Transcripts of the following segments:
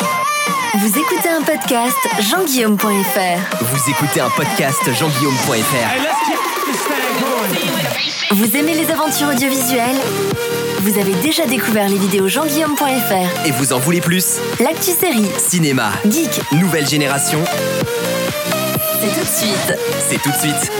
Vous écoutez un podcast jean-guillaume.fr. Vous écoutez un podcast jean-guillaume.fr. Vous aimez les aventures audiovisuelles? Vous avez déjà découvert les vidéos jean-guillaume.fr. Et vous en voulez plus? L'actu série, Cinéma, geek, nouvelle génération, c'est tout de suite. c'est tout de suite.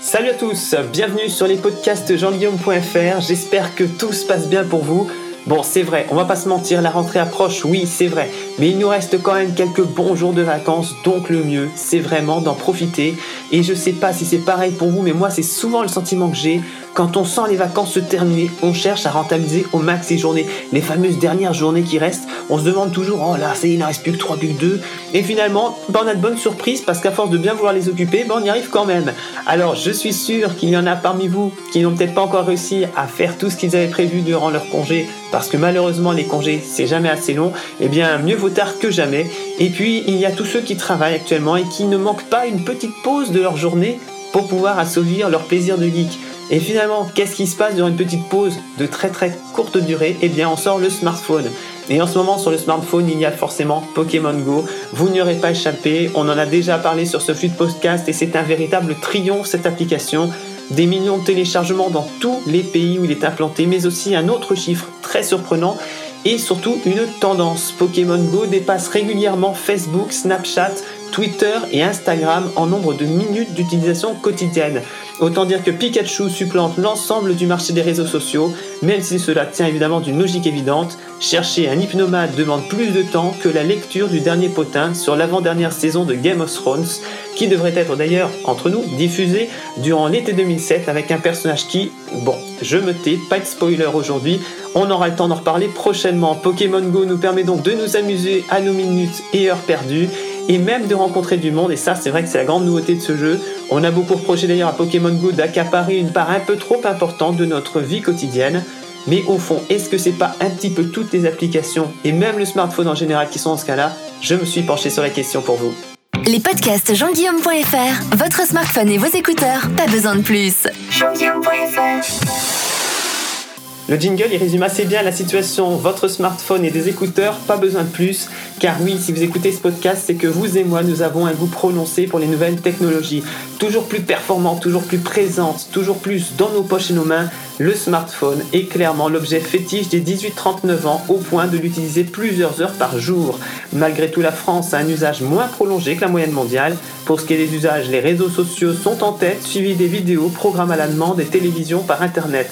Salut à tous, bienvenue sur les podcasts jean-guillaume.fr. J'espère que tout se passe bien pour vous. Bon, c'est vrai, on va pas se mentir, la rentrée approche, oui, c'est vrai. Mais il nous reste quand même quelques bons jours de vacances, donc le mieux, c'est vraiment d'en profiter. Et je sais pas si c'est pareil pour vous, mais moi, c'est souvent le sentiment que j'ai. Quand on sent les vacances se terminer, on cherche à rentabiliser au max les journées. Les fameuses dernières journées qui restent, on se demande toujours, oh là, il n'en reste plus que 3, plus que 2. Et finalement, ben, on a de bonnes surprises parce qu'à force de bien vouloir les occuper, ben, on y arrive quand même. Alors, je suis sûr qu'il y en a parmi vous qui n'ont peut-être pas encore réussi à faire tout ce qu'ils avaient prévu durant leur congé parce que malheureusement, les congés, c'est jamais assez long. Eh bien, mieux vaut tard que jamais. Et puis, il y a tous ceux qui travaillent actuellement et qui ne manquent pas une petite pause de leur journée pour pouvoir assouvir leur plaisir de geek. Et finalement, qu'est-ce qui se passe durant une petite pause de très très courte durée? Eh bien, on sort le smartphone. Et en ce moment, sur le smartphone, il y a forcément Pokémon Go. Vous n'y aurez pas échappé. On en a déjà parlé sur ce flux de podcast et c'est un véritable triomphe cette application. Des millions de téléchargements dans tous les pays où il est implanté, mais aussi un autre chiffre très surprenant et surtout une tendance. Pokémon Go dépasse régulièrement Facebook, Snapchat, Twitter et Instagram en nombre de minutes d'utilisation quotidienne. Autant dire que Pikachu supplante l'ensemble du marché des réseaux sociaux, même si cela tient évidemment d'une logique évidente. Chercher un hypnomade demande plus de temps que la lecture du dernier potin sur l'avant-dernière saison de Game of Thrones, qui devrait être d'ailleurs, entre nous, diffusée durant l'été 2007 avec un personnage qui, bon, je me tais, pas de spoiler aujourd'hui, on aura le temps d'en reparler prochainement. Pokémon Go nous permet donc de nous amuser à nos minutes et heures perdues et même de rencontrer du monde. Et ça, c'est vrai que c'est la grande nouveauté de ce jeu. On a beaucoup reproché d'ailleurs à Pokémon Go d'accaparer une part un peu trop importante de notre vie quotidienne. Mais au fond, est-ce que c'est pas un petit peu toutes les applications et même le smartphone en général qui sont dans ce cas-là? Je me suis penché sur la question pour vous. Les podcasts jean-guillaume.fr, votre smartphone et vos écouteurs, pas besoin de plus. Le jingle, il résume assez bien la situation. Votre smartphone et des écouteurs, pas besoin de plus. Car oui, si vous écoutez ce podcast, c'est que vous et moi, nous avons un goût prononcé pour les nouvelles technologies. Toujours plus performantes, toujours plus présentes, toujours plus dans nos poches et nos mains. Le smartphone est clairement l'objet fétiche des 18-39 ans au point de l'utiliser plusieurs heures par jour. Malgré tout, la France a un usage moins prolongé que la moyenne mondiale. Pour ce qui est des usages, les réseaux sociaux sont en tête, suivis des vidéos, programmes à la demande et télévision par Internet.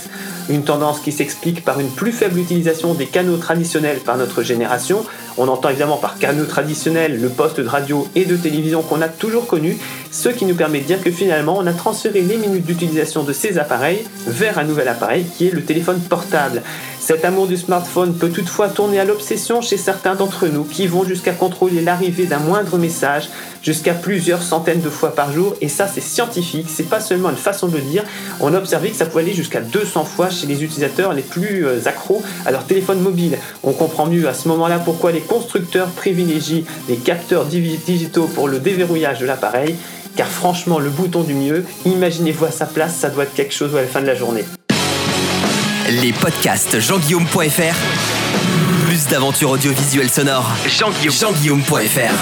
Une tendance qui s'explique par une plus faible utilisation des canaux traditionnels par notre génération. On entend évidemment par canaux traditionnels le poste de radio et de télévision qu'on a toujours connu, ce qui nous permet de dire que finalement on a transféré les minutes d'utilisation de ces appareils vers un nouvel appareil qui est le téléphone portable. Cet amour du smartphone peut toutefois tourner à l'obsession chez certains d'entre nous qui vont jusqu'à contrôler l'arrivée d'un moindre message jusqu'à plusieurs centaines de fois par jour et ça c'est scientifique, c'est pas seulement une façon de dire. On a observé que ça pouvait aller jusqu'à 200 fois chez les utilisateurs les plus euh, accros à leur téléphone mobile. On comprend mieux à ce moment-là pourquoi les constructeurs privilégient les capteurs digitaux pour le déverrouillage de l'appareil. Car franchement, le bouton du mieux, imaginez-vous à sa place, ça doit être quelque chose à la fin de la journée. Les podcasts jean-guillaume.fr. Plus d'aventures audiovisuelles sonores. Jean-Guillaume. Jean-guillaume.fr.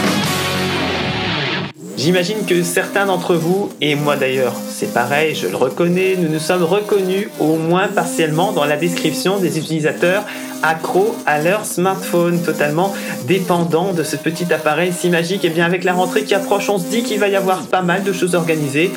J'imagine que certains d'entre vous, et moi d'ailleurs, c'est pareil, je le reconnais, nous nous sommes reconnus au moins partiellement dans la description des utilisateurs accros à leur smartphone, totalement dépendants de ce petit appareil si magique. Et bien avec la rentrée qui approche, on se dit qu'il va y avoir pas mal de choses organisées.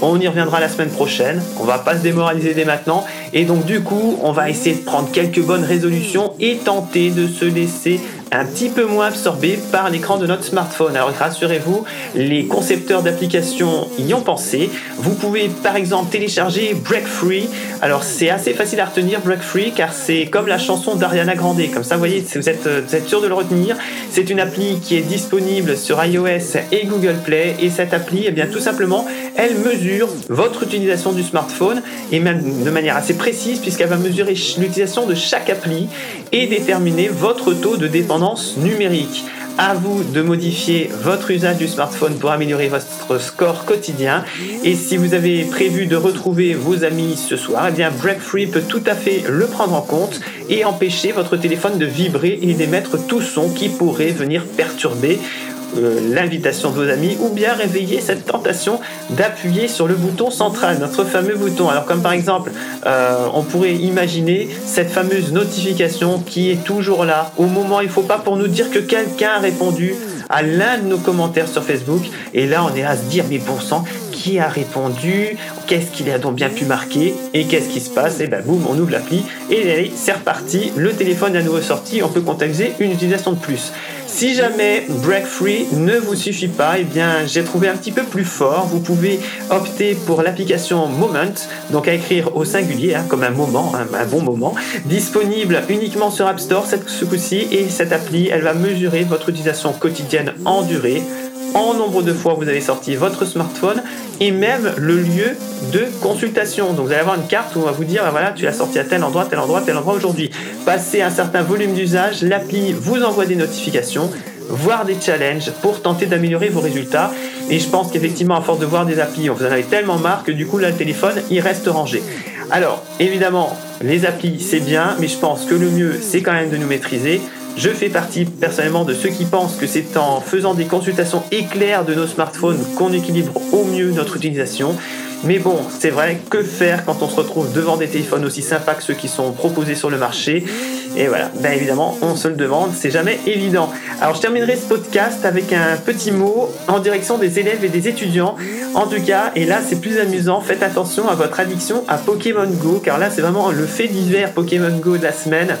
On y reviendra la semaine prochaine. On va pas se démoraliser dès maintenant. Et donc du coup, on va essayer de prendre quelques bonnes résolutions et tenter de se laisser un petit peu moins absorbé par l'écran de notre smartphone. Alors rassurez-vous, les concepteurs d'applications y ont pensé. Vous pouvez par exemple télécharger Break Free. Alors c'est assez facile à retenir Break Free car c'est comme la chanson d'Ariana Grande. Comme ça, vous voyez, vous êtes, vous êtes sûr de le retenir. C'est une appli qui est disponible sur iOS et Google Play. Et cette appli, eh bien tout simplement, elle mesure votre utilisation du smartphone et même de manière assez précise puisqu'elle va mesurer l'utilisation de chaque appli et déterminer votre taux de dépendance numérique. à vous de modifier votre usage du smartphone pour améliorer votre score quotidien. Et si vous avez prévu de retrouver vos amis ce soir, eh bien Break Free peut tout à fait le prendre en compte et empêcher votre téléphone de vibrer et d'émettre tout son qui pourrait venir perturber euh, l'invitation de vos amis ou bien réveiller cette tentation d'appuyer sur le bouton central, notre fameux bouton. Alors comme par exemple, euh, on pourrait imaginer cette fameuse notification qui est toujours là au moment, il ne faut pas pour nous dire que quelqu'un a répondu à l'un de nos commentaires sur Facebook. Et là, on est à se dire, mais bon sang, qui a répondu Qu'est-ce qu'il a donc bien pu marquer Et qu'est-ce qui se passe Et ben boum, on ouvre l'appli et c'est reparti. Le téléphone est à nouveau sorti. On peut comptabiliser une utilisation de plus. Si jamais Break Free ne vous suffit pas, eh bien j'ai trouvé un petit peu plus fort. Vous pouvez opter pour l'application Moment, donc à écrire au singulier, hein, comme un moment, un, bon moment, disponible uniquement sur App Store ce coup-ci. Et cette appli, elle va mesurer votre utilisation quotidienne en durée en nombre de fois vous avez sorti votre smartphone et même le lieu de consultation. Donc vous allez avoir une carte où on va vous dire, bah voilà, tu l'as sorti à tel endroit, tel endroit, tel endroit aujourd'hui. Passez un certain volume d'usage, l'appli vous envoie des notifications voire des challenges pour tenter d'améliorer vos résultats. Et je pense qu'effectivement, à force de voir des applis, on vous en avez tellement marre que du coup, là, le téléphone, il reste rangé. Alors, évidemment, les applis, c'est bien, mais je pense que le mieux, c'est quand même de nous maîtriser. Je fais partie personnellement de ceux qui pensent que c'est en faisant des consultations éclairs de nos smartphones qu'on équilibre au mieux notre utilisation. Mais bon, c'est vrai, que faire quand on se retrouve devant des téléphones aussi sympas que ceux qui sont proposés sur le marché? Et voilà, bien évidemment, on se le demande, c'est jamais évident. Alors je terminerai ce podcast avec un petit mot en direction des élèves et des étudiants. En tout cas, et là c'est plus amusant, faites attention à votre addiction à Pokémon Go, car là c'est vraiment le fait divers Pokémon Go de la semaine.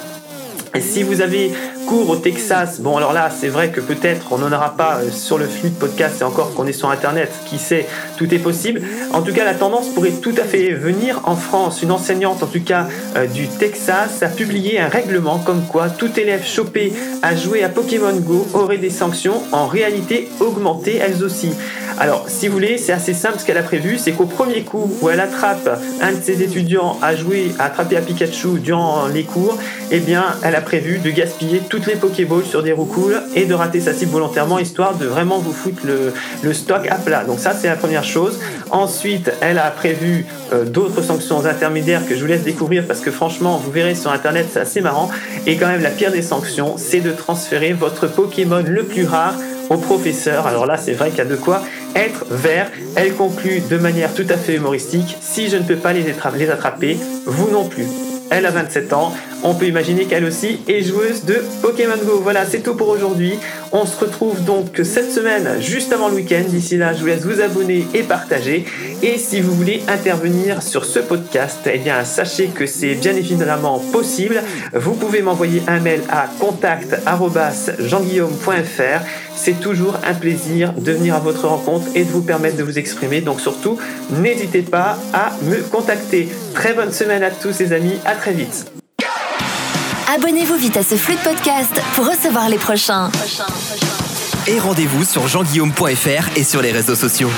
Et si vous avez cours au Texas, bon alors là c'est vrai que peut-être on n'en aura pas euh, sur le flux de podcast et encore qu'on est sur internet, qui sait, tout est possible. En tout cas la tendance pourrait tout à fait venir en France. Une enseignante en tout cas euh, du Texas a publié un règlement comme quoi tout élève chopé à jouer à Pokémon Go aurait des sanctions en réalité augmentées elles aussi. Alors, si vous voulez, c'est assez simple ce qu'elle a prévu, c'est qu'au premier coup où elle attrape un de ses étudiants à jouer, à attraper un Pikachu durant les cours, eh bien, elle a prévu de gaspiller toutes les Pokéballs sur des roucoules et de rater sa cible volontairement, histoire de vraiment vous foutre le, stock à plat. Donc ça, c'est la première chose. Ensuite, elle a prévu euh, d'autres sanctions intermédiaires que je vous laisse découvrir parce que franchement, vous verrez sur Internet, c'est assez marrant. Et quand même, la pire des sanctions, c'est de transférer votre Pokémon le plus rare au professeur. Alors là, c'est vrai qu'il y a de quoi être vert. Elle conclut de manière tout à fait humoristique. Si je ne peux pas les attraper, vous non plus. Elle a 27 ans. On peut imaginer qu'elle aussi est joueuse de Pokémon Go. Voilà, c'est tout pour aujourd'hui. On se retrouve donc cette semaine, juste avant le week-end. D'ici là, je vous laisse vous abonner et partager. Et si vous voulez intervenir sur ce podcast, eh bien, sachez que c'est bien évidemment possible. Vous pouvez m'envoyer un mail à contact.jeanguillaume.fr. C'est toujours un plaisir de venir à votre rencontre et de vous permettre de vous exprimer. Donc surtout, n'hésitez pas à me contacter. Très bonne semaine à tous les amis. À très vite. Abonnez-vous vite à ce flux de podcast pour recevoir les prochains. Et rendez-vous sur jeanguillaume.fr et sur les réseaux sociaux.